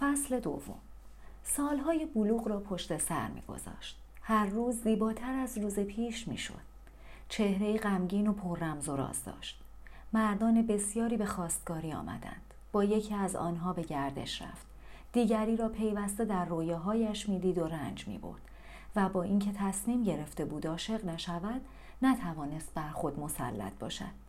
فصل دوم. سالهای بلوغ را پشت سر میگذاشت. هر روز زیباتر از روز پیش می‌شد. چهره غمگین و پر رمز و راز داشت. مردان بسیاری به خواستگاری آمدند. با یکی از آنها به گردش رفت. دیگری را پیوسته در رویاهایش می‌دید و رنج می‌برد. و با اینکه تصمیم گرفته بود عاشق نشود نتوانست بر خود مسلط باشد.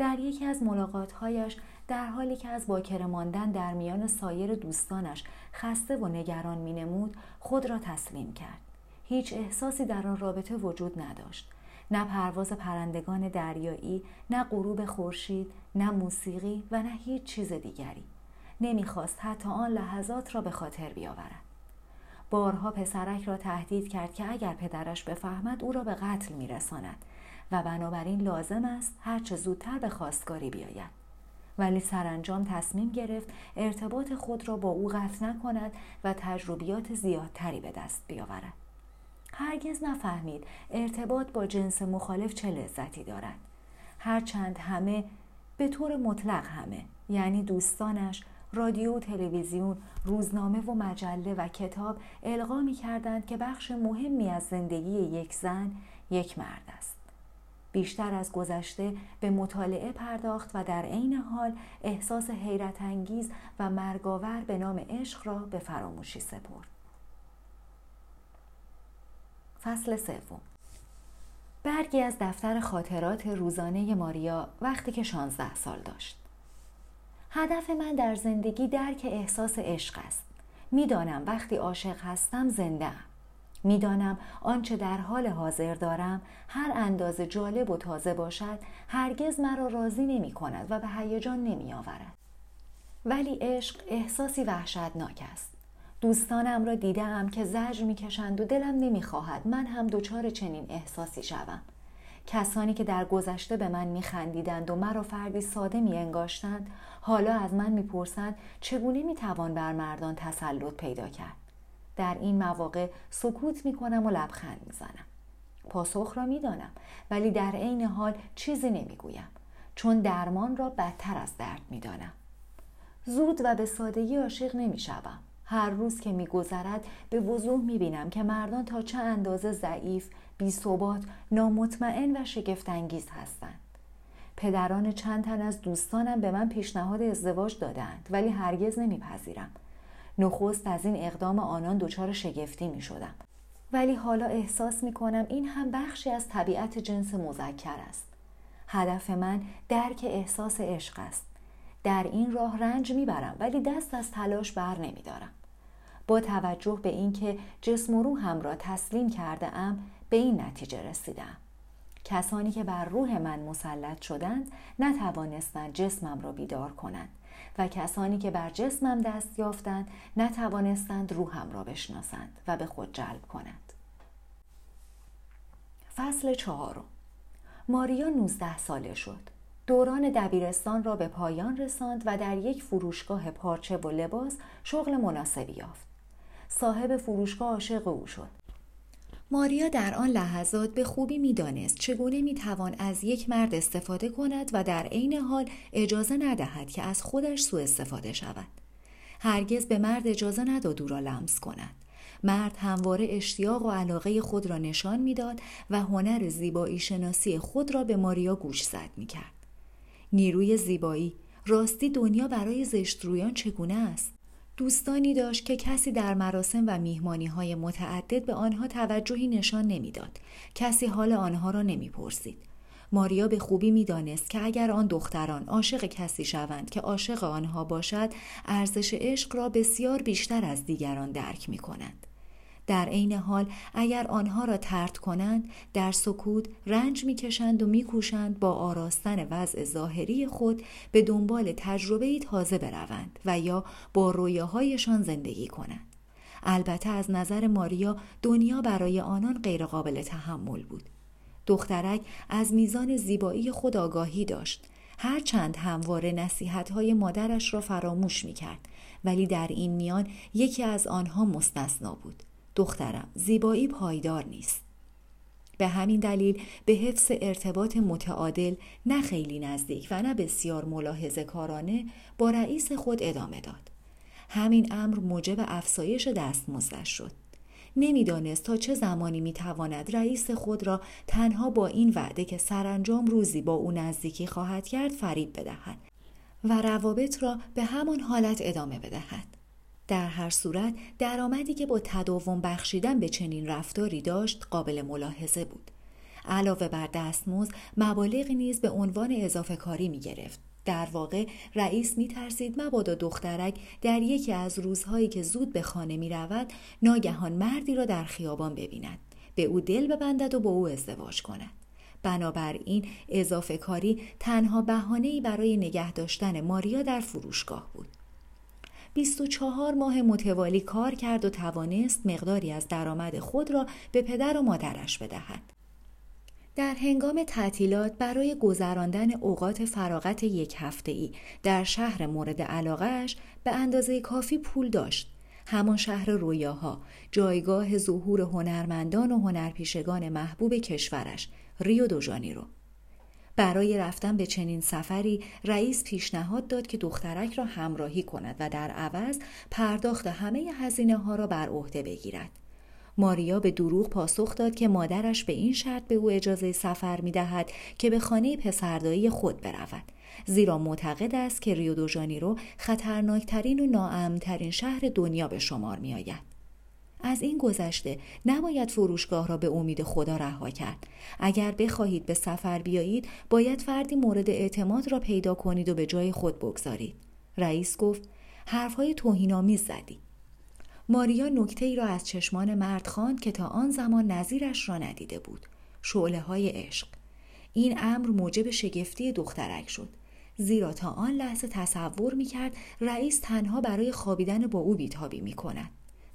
در یکی از ملاقاتهایش در حالی که از باکره ماندن در میان سایر دوستانش خسته و نگران مینمود خود را تسلیم کرد. هیچ احساسی در آن رابطه وجود نداشت. نه پرواز پرندگان دریایی نه غروب خورشید نه موسیقی و نه هیچ چیز دیگری. نمی‌خواست حتی آن لحظات را به خاطر بیاورد. بارها پسرک را تهدید کرد که اگر پدرش بفهمد او را به قتل میرساند. و بنابراین لازم است هرچه زودتر به خواستگاری بیاید. ولی سرانجام تصمیم گرفت ارتباط خود را با او قطع نکند و تجربیات زیادتری به دست بیاورد. هرگز نفهمید ارتباط با جنس مخالف چه لذتی دارد. هرچند همه به طور مطلق همه یعنی دوستانش رادیو تلویزیون روزنامه و مجله و کتاب القا می کردند که بخش مهمی از زندگی یک زن یک مرد است. بیشتر از گذشته به مطالعه پرداخت و در عین حال احساس حیرت انگیز و مرگاور به نام عشق را به فراموشی سپرد. فصل سوم برگی از دفتر خاطرات روزانه ماریا وقتی که 16 سال داشت. هدف من در زندگی درک احساس عشق است. می‌دانم وقتی عاشق هستم زنده ام. می‌دانم آنچه در حال حاضر دارم هر اندازه جالب و تازه باشد هرگز مرا راضی نمی کند و به هیجان نمی آورد. ولی عشق احساسی وحشتناک است. دوستانم را دیدم که زجر می‌کشند و دلم نمی‌خواهد من هم دچار چنین احساسی شوم. کسانی که در گذشته به من میخندیدند و مرا فردی ساده میانگاشتند حالا از من می‌پرسند چگونه می‌توان بر مردان تسلط پیدا کرد در این مواقع سکوت می کنم و لبخند می زنم. پاسخ را می دانم ولی در عین حال چیزی نمی گویم چون درمان را بدتر از درد می دانم. زود و به سادگی عاشق نمی شوم. هر روز که میگذرد به وضوح می بینم که مردان تا چه اندازه ضعیف، ثبات، نامطمئن و شگفتانگیز هستند. پدران چند تن از دوستانم به من پیشنهاد ازدواج دادند ولی هرگز نمیپذیرم نخست از این اقدام آنان دچار شگفتی می شدم. ولی حالا احساس می کنم این هم بخشی از طبیعت جنس مذکر است. هدف من درک احساس عشق است. در این راه رنج می‌برم ولی دست از تلاش بر نمیدارم. با توجه به اینکه جسم و روحم را تسلیم کرده ام به این نتیجه رسیدم. کسانی که بر روح من مسلط شدند نتوانستند جسمم را بیدار کنند و کسانی که بر جسمم دست یافتند نتوانستند روحم را بشناسند و به خود جلب کنند. فصل چهارم. ماریا 19 ساله شد. دوران دبیرستان را به پایان رساند و در یک فروشگاه پارچه و لباس شغل مناسبی یافت. صاحب فروشگاه عاشق او شد. ماریا در آن لحظات به خوبی می‌دانست چگونه می‌توان از یک مرد استفاده کند و در عین حال اجازه ندهد که از خودش سوء استفاده شود. هرگز به مرد اجازه نداد او را لمس کند. مرد همواره اشتیاق و علاقه خود را نشان می‌داد و هنر زیبایی شناسی خود را به ماریا گوش زد می‌کرد. نیروی زیبایی راستی دنیا برای زشترویان چگونه است؟ دوستانی داشت که کسی در مراسم و میهمانی های متعدد به آنها توجهی نشان نمی‌داد. کسی حال آنها را نمی‌پرسید. ماریا به خوبی می‌دانست که اگر آن دختران عاشق کسی شوند که عاشق آنها باشد ارزش عشق را بسیار بیشتر از دیگران درک می کنند. در عین حال اگر آنها را ترد کنند در سکوت رنج می‌کشند و میکوشند با آراستن وضع ظاهری خود به دنبال تجربه تازه بروند و یا با رویاهایشان زندگی کنند. البته از نظر ماریا دنیا برای آنان غیرقابل تحمل بود. دخترک از میزان زیبایی خود آگاهی داشت. هرچند همواره نصیحت های مادرش را فراموش می کرد ولی در این میان یکی از آنها مستثنا بود. دخترم. زیبایی پایدار نیست. به همین دلیل به حفظ ارتباط متعادل نه خیلی نزدیک و نه بسیار ملاحظه کارانه با رئیس خود ادامه داد. همین امر موجب افزایش دستمزدش شد. نمی‌دانست تا چه زمانی می‌تواند رئیس خود را تنها با این وعده که سرانجام روزی با او نزدیکی خواهد کرد فریب بدهد و روابط را به همان حالت ادامه بدهد. در هر صورت درآمدی که با تداوم بخشیدن به چنین رفتاری داشت قابل ملاحظه بود. علاوه بر دستمزد مبالغی نیز به عنوان اضافه کاری می گرفت در واقع رئیس می ترسید مبادا دخترک در یکی از روزهایی که زود به خانه می رود ناگهان مردی را در خیابان ببیند. به او دل ببندد و با او ازدواج کند. بنابراین اضافه کاری تنها بهانه‌ای برای نگه داشتن ماریا در فروشگاه بود. 24 ماه متوالی کار کرد و توانست مقداری از درآمد خود را به پدر و مادرش بدهد در هنگام تعطیلات برای گذراندن اوقات فراغت یک هفته ای در شهر مورد علاقهش به اندازه کافی پول داشت. همان شهر رویاها، جایگاه ظهور هنرمندان و هنرپیشگان محبوب کشورش، ریو دو جانیرو. برای رفتن به چنین سفری رئیس پیشنهاد داد که دخترک را همراهی کند و در عوض پرداخت همه هزینه ها را بر عهده بگیرد. ماریا به دروغ پاسخ داد که مادرش به این شرط به او اجازه سفر می دهد که به خانه پسردایی خود برود زیرا معتقد است که ریو دو خطرناکترین و ناامنترین شهر دنیا به شمار می آید. از این گذشته نباید فروشگاه را به امید خدا رها کرد. اگر بخواهید به سفر بیایید باید فردی مورد اعتماد را پیدا کنید و به جای خود بگذارید. رئیس گفت حرفهای توهینآمیز زدی. ماریا نکته ای را از چشمان مرد خواند که تا آن زمان نظیرش را ندیده بود. شعله های عشق. این امر موجب شگفتی دخترک شد. زیرا تا آن لحظه تصور می کرد رئیس تنها برای خوابیدن با او بیتابی می کند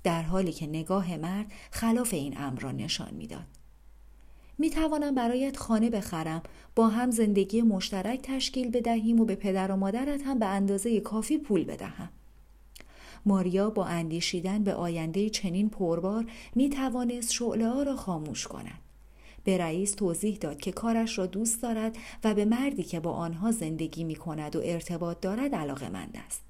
در حالی که نگاه مرد خلاف این امر را نشان می‌داد. می توانم برایت خانه بخرم با هم زندگی مشترک تشکیل بدهیم و به پدر و مادرت هم به اندازه کافی پول بدهم ماریا با اندیشیدن به آینده چنین پربار می توانست شعله ها را خاموش کند. به رئیس توضیح داد که کارش را دوست دارد و به مردی که با آنها زندگی می کند و ارتباط دارد علاقه مند است.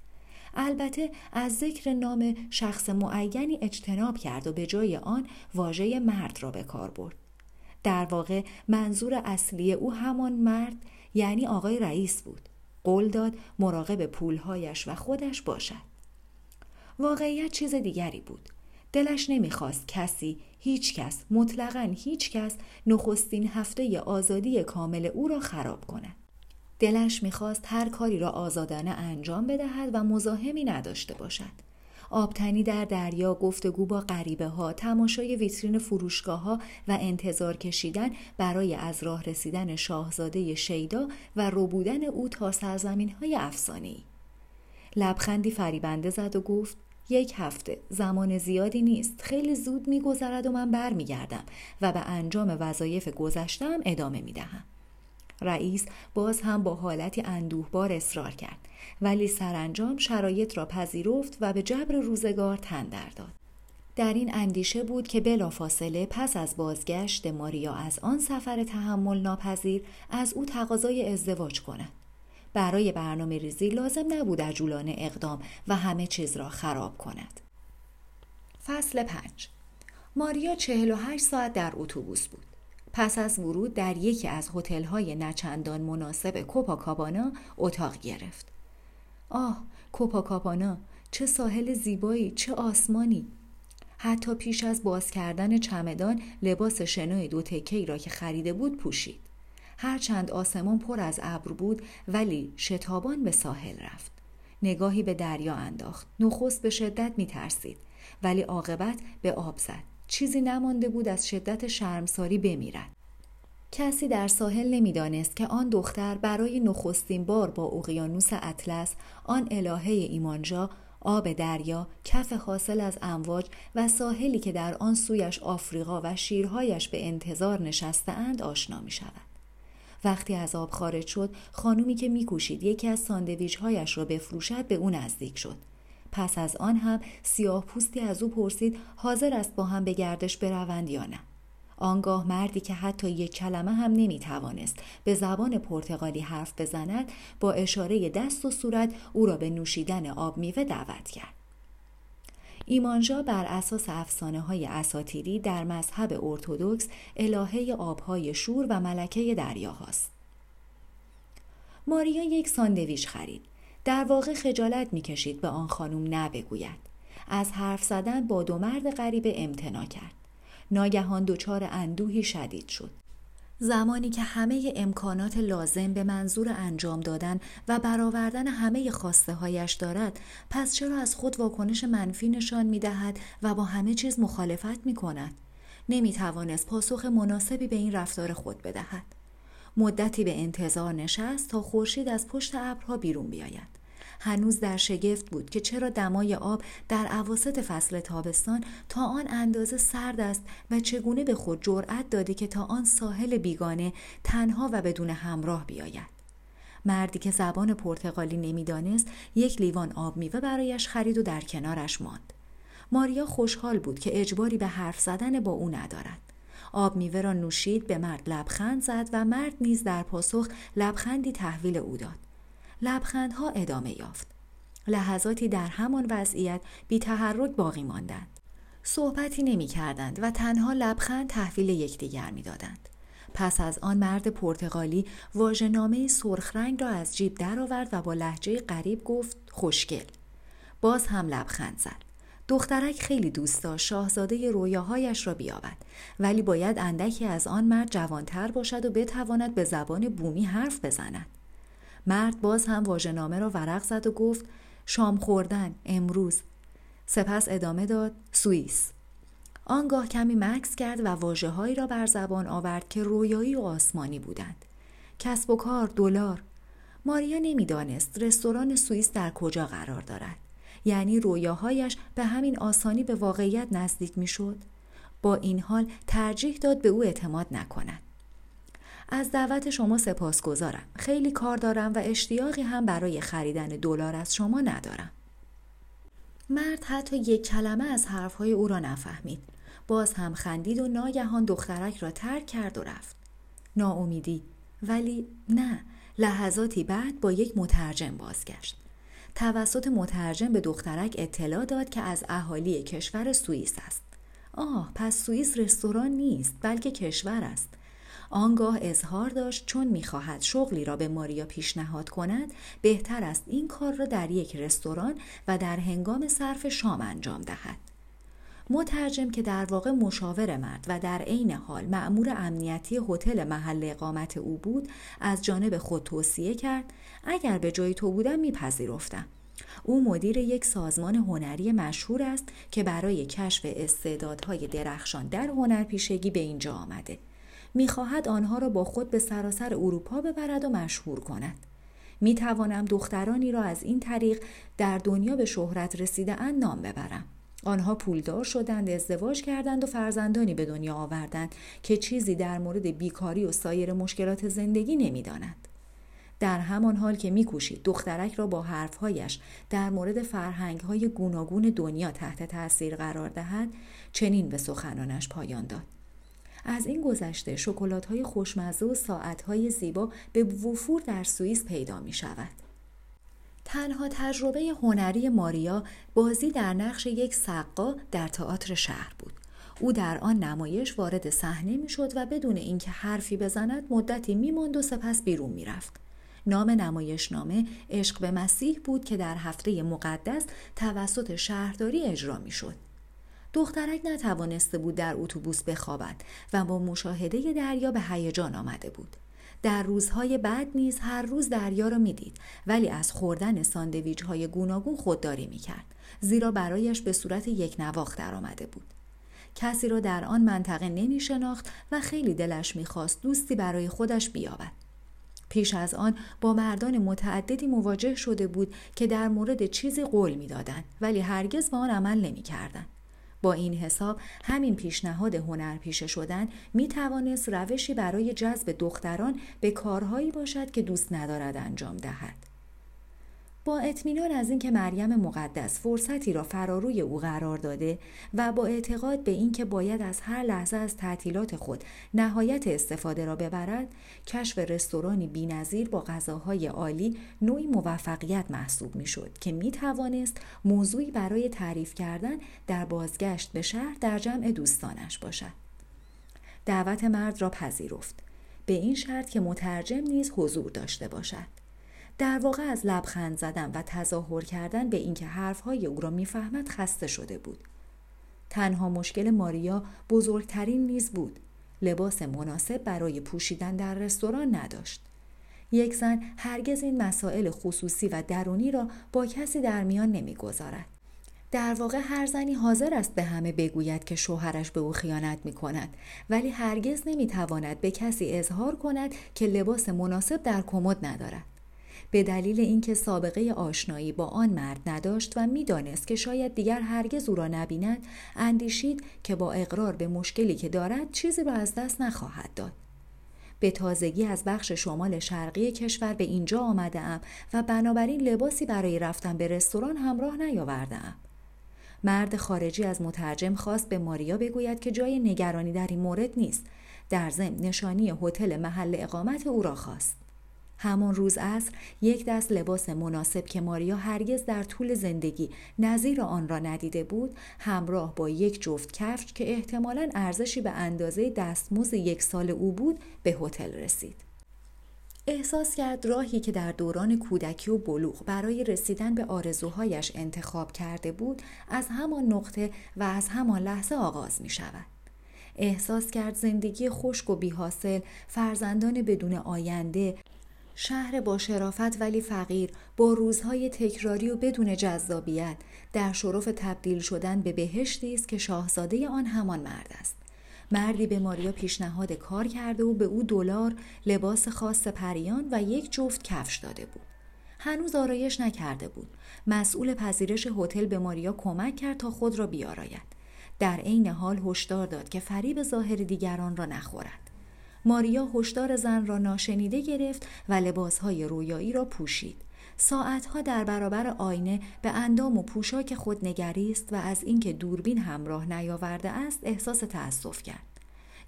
البته از ذکر نام شخص معینی اجتناب کرد و به جای آن واژه مرد را به کار برد. در واقع منظور اصلی او همان مرد یعنی آقای رئیس بود. قول داد مراقب پولهایش و خودش باشد. واقعیت چیز دیگری بود. دلش نمی‌خواست کسی، هیچ کس، مطلقا هیچ کس نخستین هفته آزادی کامل او را خراب کند. دلش می‌خواست هر کاری را آزادانه انجام بدهد و مزاحمی نداشته باشد. آبتنی در دریا گفتگو با غریبه ها تماشای ویترین فروشگاه ها و انتظار کشیدن برای از راه رسیدن شاهزاده شیدا و روبودن او تا سرزمین های افسانه‌ای. لبخندی فریبنده زد و گفت یک هفته زمان زیادی نیست خیلی زود میگذرد و من برمیگردم و به انجام وظایف گذشتم ادامه می‌دهم رئیس باز هم با حالتی اندوهبار اصرار کرد ولی سرانجام شرایط را پذیرفت و به جبر روزگار تن داد در این اندیشه بود که بلافاصله پس از بازگشت ماریا از آن سفر تحمل ناپذیر از او تقاضای ازدواج کند برای برنامه ریزی لازم نبود عجولانه اقدام و همه چیز را خراب کند. فصل 5 ماریا 48 ساعت در اتوبوس بود. پس از ورود در یکی از هتل‌های نچندان مناسب کوپاکابانا اتاق گرفت. آه، کوپاکابانا، چه ساحل زیبایی، چه آسمانی. حتی پیش از باز کردن چمدان لباس شنای دو تکه‌ای را که خریده بود پوشید. هرچند آسمان پر از ابر بود ولی شتابان به ساحل رفت نگاهی به دریا انداخت نخست به شدت می ترسید ولی عاقبت به آب زد چیزی نمانده بود از شدت شرمساری بمیرد کسی در ساحل نمی‌دانست که آن دختر برای نخستین بار با اقیانوس اطلس آن الهه ایمانجا آب دریا کف حاصل از امواج و ساحلی که در آن سویش آفریقا و شیرهایش به انتظار نشسته اند آشنا می شود. وقتی از آب خارج شد خانومی که میکوشید یکی از ساندویچ هایش را بفروشد به او نزدیک شد پس از آن هم سیاه پوستی از او پرسید حاضر است با هم به گردش بروند یا نه آنگاه مردی که حتی یک کلمه هم نمی توانست به زبان پرتغالی حرف بزند با اشاره دست و صورت او را به نوشیدن آب میوه دعوت کرد ایمانجا بر اساس افسانه های اساتیری در مذهب ارتودکس الهه آبهای شور و ملکه دریا هاست. ماریا یک ساندویچ خرید. در واقع خجالت می‌کشید به آن خانم نبگوید. از حرف زدن با دو مرد غریبه امتنا کرد. ناگهان دچار اندوهی شدید شد. زمانی که همه امکانات لازم به منظور انجام دادن و برآوردن همه خواسته هایش دارد پس چرا از خود واکنش منفی نشان می دهد و با همه چیز مخالفت می کند؟ نمی توانست پاسخ مناسبی به این رفتار خود بدهد. مدتی به انتظار نشست تا خورشید از پشت ابرها بیرون بیاید. هنوز در شگفت بود که چرا دمای آب در عواست فصل تابستان تا آن اندازه سرد است و چگونه به خود جرأت داده که تا آن ساحل بیگانه تنها و بدون همراه بیاید. مردی که زبان پرتغالی نمی‌دانست یک لیوان آب میوه برایش خرید و در کنارش ماند. ماریا خوشحال بود که اجباری به حرف زدن با او ندارد. آب میوه را نوشید به مرد لبخند زد و مرد نیز در پاسخ لبخندی تحویل او داد لبخندها ادامه یافت. لحظاتی در همان وضعیت بی تحرک باقی ماندند. صحبتی نمی کردند و تنها لبخند تحویل یکدیگر می دادند. پس از آن مرد پرتغالی واژه‌نامه سرخ رنگ را از جیب درآورد و با لحجه غریب گفت خوشگل. باز هم لبخند زد. دخترک خیلی دوست داشت شاهزاده رویاهایش را بیابد ولی باید اندکی از آن مرد جوانتر باشد و بتواند به زبان بومی حرف بزند. مرد باز هم واژهنامه را ورق زد و گفت شام خوردن امروز. سپس ادامه داد سوئیس. آنگاه کمی مکس کرد و واجه را بر زبان آورد که رویایی و آسمانی بودند. کسب و کار دلار. ماریا نمی‌دانست رستوران سوئیس در کجا قرار دارد. یعنی رویاهایش به همین آسانی به واقعیت نزدیک می‌شد با این حال ترجیح داد به او اعتماد نکند از دعوت شما سپاسگزارم. خیلی کار دارم و اشتیاقی هم برای خریدن دلار از شما ندارم. مرد حتی یک کلمه از حرفهای او را نفهمید. باز هم خندید و ناگهان دخترک را ترک کرد و رفت. ناامیدی ولی نه لحظاتی بعد با یک مترجم بازگشت. توسط مترجم به دخترک اطلاع داد که از اهالی کشور سوئیس است. آه پس سوئیس رستوران نیست بلکه کشور است. آنگاه اظهار داشت چون می‌خواهد شغلی را به ماریا پیشنهاد کند بهتر است این کار را در یک رستوران و در هنگام صرف شام انجام دهد مترجم که در واقع مشاور مرد و در عین حال معمور امنیتی هتل محل اقامت او بود از جانب خود توصیه کرد اگر به جای تو بودم میپذیرفتم او مدیر یک سازمان هنری مشهور است که برای کشف استعدادهای درخشان در هنرپیشگی به اینجا آمده می‌خواهد آنها را با خود به سراسر اروپا ببرد و مشهور کند. می توانم دخترانی را از این طریق در دنیا به شهرت رسیده ان نام ببرم. آنها پولدار شدند، ازدواج کردند و فرزندانی به دنیا آوردند که چیزی در مورد بیکاری و سایر مشکلات زندگی نمی‌دانند. در همان حال که میکوشید دخترک را با حرفهایش در مورد فرهنگهای گوناگون دنیا تحت تاثیر قرار دهد چنین به سخنانش پایان داد از این گذشته شکلات های خوشمزه و ساعت های زیبا به وفور در سوئیس پیدا می شود. تنها تجربه هنری ماریا بازی در نقش یک سقا در تئاتر شهر بود. او در آن نمایش وارد صحنه می‌شد و بدون اینکه حرفی بزند مدتی میماند و سپس بیرون می‌رفت. نام نمایشنامه عشق به مسیح بود که در هفته مقدس توسط شهرداری اجرا می‌شد. دخترک نتوانسته بود در اتوبوس بخوابد و با مشاهده دریا به هیجان آمده بود. در روزهای بعد نیز هر روز دریا را می‌دید ولی از خوردن ساندویچ های گوناگون خودداری می‌کرد زیرا برایش به صورت یک نواخت درآمده بود. کسی را در آن منطقه نمی شناخت و خیلی دلش می‌خواست دوستی برای خودش بیابد. پیش از آن با مردان متعددی مواجه شده بود که در مورد چیزی قول می‌دادند ولی هرگز به آن عمل نمی‌کردند. با این حساب همین پیشنهاد هنرپیشه شدن می توانست روشی برای جذب دختران به کارهایی باشد که دوست ندارد انجام دهد. با اطمینان از اینکه مریم مقدس فرصتی را فراروی او قرار داده و با اعتقاد به اینکه باید از هر لحظه از تعطیلات خود نهایت استفاده را ببرد کشف رستورانی بینظیر با غذاهای عالی نوعی موفقیت محسوب می‌شد که می توانست موضوعی برای تعریف کردن در بازگشت به شهر در جمع دوستانش باشد. دعوت مرد را پذیرفت. به این شرط که مترجم نیز حضور داشته باشد. در واقع از لبخند زدن و تظاهر کردن به اینکه حرفهای او را می‌فهمد خسته شده بود. تنها مشکل ماریا بزرگترین نیز بود. لباس مناسب برای پوشیدن در رستوران نداشت. یک زن هرگز این مسائل خصوصی و درونی را با کسی در میان نمی‌گذارد. در واقع هر زنی حاضر است به همه بگوید که شوهرش به او خیانت می کند ولی هرگز نمی تواند به کسی اظهار کند که لباس مناسب در کمد ندارد. به دلیل اینکه سابقه آشنایی با آن مرد نداشت و می‌دانست که شاید دیگر هرگز او را نبیند اندیشید که با اقرار به مشکلی که دارد چیزی را از دست نخواهد داد. به تازگی از بخش شمال شرقی کشور به اینجا آمده ام و بنابراین لباسی برای رفتن به رستوران همراه نیاورده ام. مرد خارجی از مترجم خواست به ماریا بگوید که جای نگرانی در این مورد نیست. در ضمن نشانی هتل محل اقامت او را خواست. همان روز عصر یک دست لباس مناسب که ماریا هرگز در طول زندگی نظیر آن را ندیده بود همراه با یک جفت کفش که احتمالا ارزشی به اندازه دستمزد یک سال او بود به هتل رسید احساس کرد راهی که در دوران کودکی و بلوغ برای رسیدن به آرزوهایش انتخاب کرده بود از همان نقطه و از همان لحظه آغاز می شود. احساس کرد زندگی خشک و بیحاصل، فرزندان بدون آینده، شهر با شرافت ولی فقیر با روزهای تکراری و بدون جذابیت در شرف تبدیل شدن به بهشتی است که شاهزاده آن همان مرد است. مردی به ماریا پیشنهاد کار کرده و به او دلار لباس خاص پریان و یک جفت کفش داده بود. هنوز آرایش نکرده بود. مسئول پذیرش هتل به ماریا کمک کرد تا خود را بیاراید. در عین حال هشدار داد که فریب ظاهر دیگران را نخورد. ماریا هشدار زن را ناشنیده گرفت و لباسهای رویایی را پوشید. ساعتها در برابر آینه به اندام و پوشاک خود نگریست و از اینکه دوربین همراه نیاورده است احساس تأسف کرد.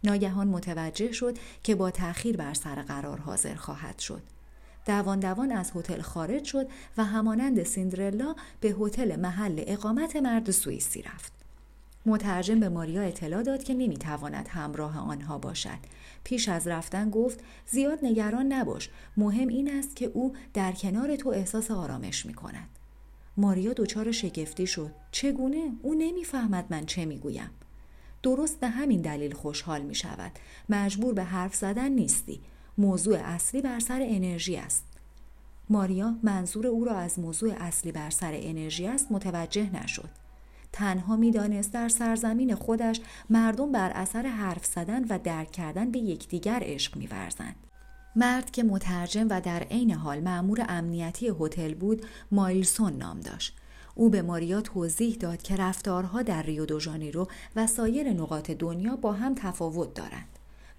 ناگهان متوجه شد که با تأخیر بر سر قرار حاضر خواهد شد. دوان دوان از هتل خارج شد و همانند سیندرلا به هتل محل اقامت مرد سوئیسی رفت. مترجم به ماریا اطلاع داد که نمی‌تواند همراه آنها باشد. پیش از رفتن گفت زیاد نگران نباش مهم این است که او در کنار تو احساس آرامش می کند. ماریا دچار شگفتی شد. چگونه؟ او نمی‌فهمد من چه می‌گویم. درست به همین دلیل خوشحال می شود مجبور به حرف زدن نیستی. موضوع اصلی بر سر انرژی است. ماریا منظور او را از موضوع اصلی بر سر انرژی است متوجه نشد. تنها می‌دانست در سرزمین خودش مردم بر اثر حرف زدن و درک کردن به یکدیگر عشق میورزند. مرد که مترجم و در عین حال مأمور امنیتی هتل بود مایلسون نام داشت. او به ماریا توضیح داد که رفتارها در ریو دو ژانیرو و سایر نقاط دنیا با هم تفاوت دارند.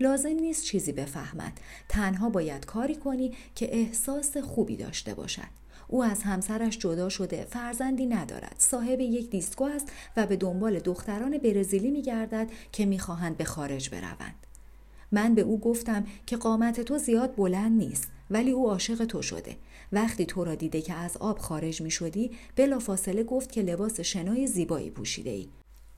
لازم نیست چیزی بفهمد. تنها باید کاری کنی که احساس خوبی داشته باشد. او از همسرش جدا شده فرزندی ندارد. صاحب یک دیسکو است و به دنبال دختران برزیلی میگردد که می‌خواهند به خارج بروند. من به او گفتم که قامت تو زیاد بلند نیست ولی او عاشق تو شده. وقتی تو را دیده که از آب خارج می شدی بلا فاصله گفت که لباس شنای زیبایی پوشیده ای.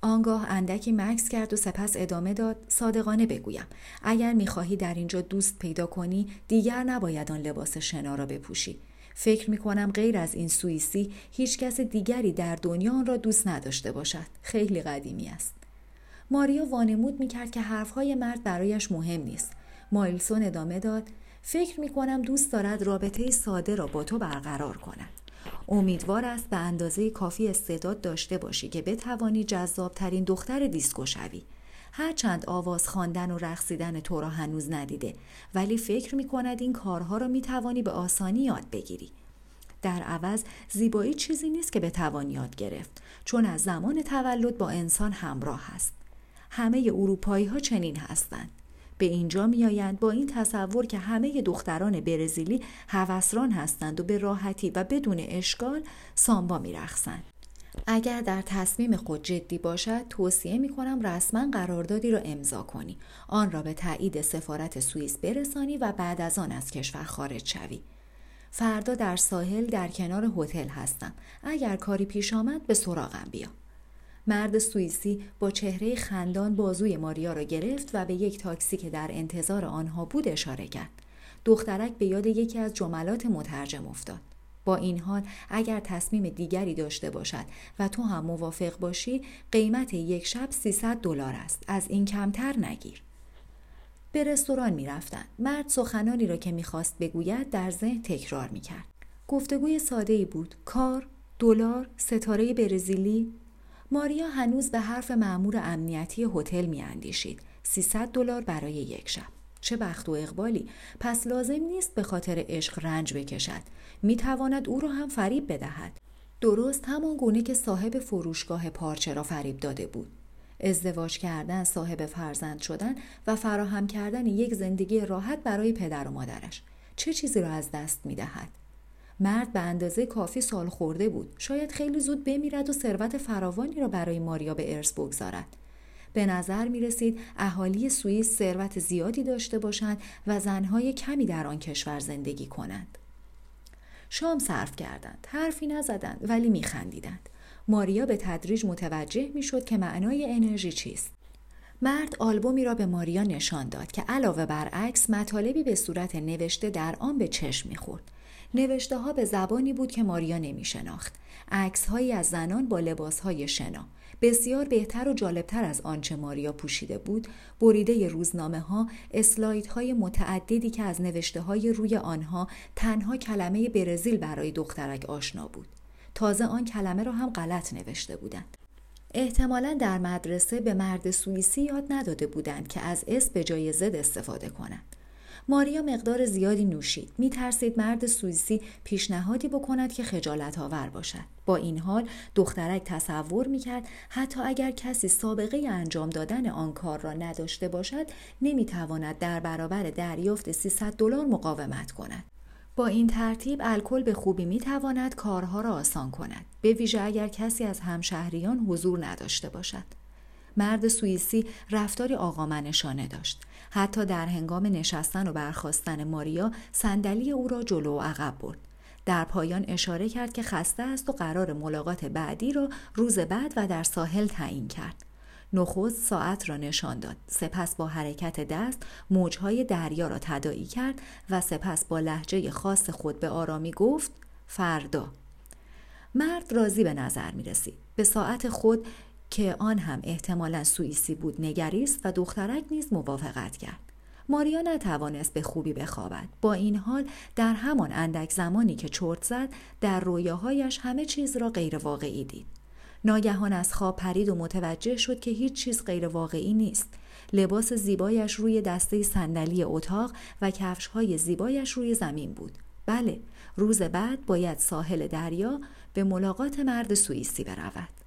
آنگاه اندکی مکس کرد و سپس ادامه داد صادقانه بگویم. اگر می‌خواهی در اینجا دوست پیدا کنی دیگر نباید آن لباس شنا را بپوشی. فکر می کنم غیر از این سوئیسی هیچ کس دیگری در دنیا آن را دوست نداشته باشد. خیلی قدیمی است. ماریا وانمود می کرد که حرفهای مرد برایش مهم نیست. مایلسون ادامه داد فکر می کنم دوست دارد رابطه ساده را با تو برقرار کند. امیدوار است به اندازه کافی استعداد داشته باشی که بتوانی جذابترین دختر دیسکو شوی. هرچند آواز خواندن و رقصیدن تو را هنوز ندیده ولی فکر می کند این کارها را می توانی به آسانی یاد بگیری. در عوض زیبایی چیزی نیست که به توان یاد گرفت چون از زمان تولد با انسان همراه است. همه اروپایی ها چنین هستند. به اینجا میآیند با این تصور که همه دختران برزیلی هوسران هستند و به راحتی و بدون اشکال سامبا میرقصند اگر در تصمیم خود جدی باشد توصیه می کنم رسما قراردادی را امضا کنی. آن را به تایید سفارت سوئیس برسانی و بعد از آن از کشور خارج شوی. فردا در ساحل در کنار هتل هستم. اگر کاری پیش آمد به سراغم بیا. مرد سوئیسی با چهره خندان بازوی ماریا را گرفت و به یک تاکسی که در انتظار آنها بود اشاره کرد. دخترک به یاد یکی از جملات مترجم افتاد. با این حال اگر تصمیم دیگری داشته باشد و تو هم موافق باشی قیمت یک شب 300 دلار است از این کمتر نگیر به رستوران می رفتن. مرد سخنانی را که می‌خواست بگوید در ذهن تکرار می کرد. گفتگوی ساده ای بود. کار، دلار، ستاره برزیلی. ماریا هنوز به حرف معمور امنیتی هتل می اندیشید. 300 دلار برای یک شب. چه بخت و اقبالی. پس لازم نیست به خاطر عشق رنج بکشد. می تواند او را هم فریب بدهد. درست همان گونه که صاحب فروشگاه پارچه را فریب داده بود. ازدواج کردن صاحب فرزند شدن و فراهم کردن یک زندگی راحت برای پدر و مادرش چه چیزی را از دست می دهد؟ مرد به اندازه کافی سال خورده بود. شاید خیلی زود بمیرد و ثروت فراوانی را برای ماریا به ارث بگذارد. به نظر می رسید اهالی سوئیس ثروت زیادی داشته باشند و زنهای کمی در آن کشور زندگی کنند. شام صرف کردند. حرفی نزدند ولی می خندیدند. ماریا به تدریج متوجه می شد که معنای انرژی چیست. مرد آلبومی را به ماریا نشان داد که علاوه بر عکس مطالبی به صورت نوشته در آن به چشم می‌خورد نوشته ها به زبانی بود که ماریا نمی شناخت عکس هایی از زنان با لباس های شنا بسیار بهتر و جالبتر از آنچه ماریا پوشیده بود بریده روزنامه ها اسلاید های متعددی که از نوشته های روی آنها تنها کلمه برزیل برای دخترک آشنا بود. تازه آن کلمه را هم غلط نوشته بودند. احتمالا در مدرسه به مرد سوئیسی یاد نداده بودند که از اس به جای زد استفاده کنند. ماریا مقدار زیادی نوشید. می ترسید مرد سوئیسی پیشنهادی بکند که خجالت آور باشد. با این حال دخترک تصور می کرد حتی اگر کسی سابقه انجام دادن آن کار را نداشته باشد نمی تواند در برابر دریافت 300 دلار مقاومت کند. با این ترتیب الکل به خوبی می تواند کارها را آسان کند. به ویژه اگر کسی از همشهریان حضور نداشته باشد. مرد سوئیسی رفتاری آقامنشانه داشت. حتی در هنگام نشستن و برخواستن ماریا صندلی او را جلو و عقب برد. در پایان اشاره کرد که خسته است و قرار ملاقات بعدی را روز بعد و در ساحل تعیین کرد. نخست ساعت را نشان داد. سپس با حرکت دست موجهای دریا را تدایی کرد و سپس با لحجه خاص خود به آرامی گفت فردا. مرد راضی به نظر می رسید. به ساعت خود که آن هم احتمالا سوئیسی بود نگریست و دخترک نیز موافقت کرد. ماریا نتوانست به خوبی بخوابد. با این حال در همان اندک زمانی که چرت زد در رویاهایش همه چیز را غیر واقعی دید. ناگهان از خواب پرید و متوجه شد که هیچ چیز غیر واقعی نیست. لباس زیبایش روی دسته صندلی اتاق و کفشهای زیبایش روی زمین بود. بله روز بعد باید ساحل دریا به ملاقات مرد سوئیسی برود.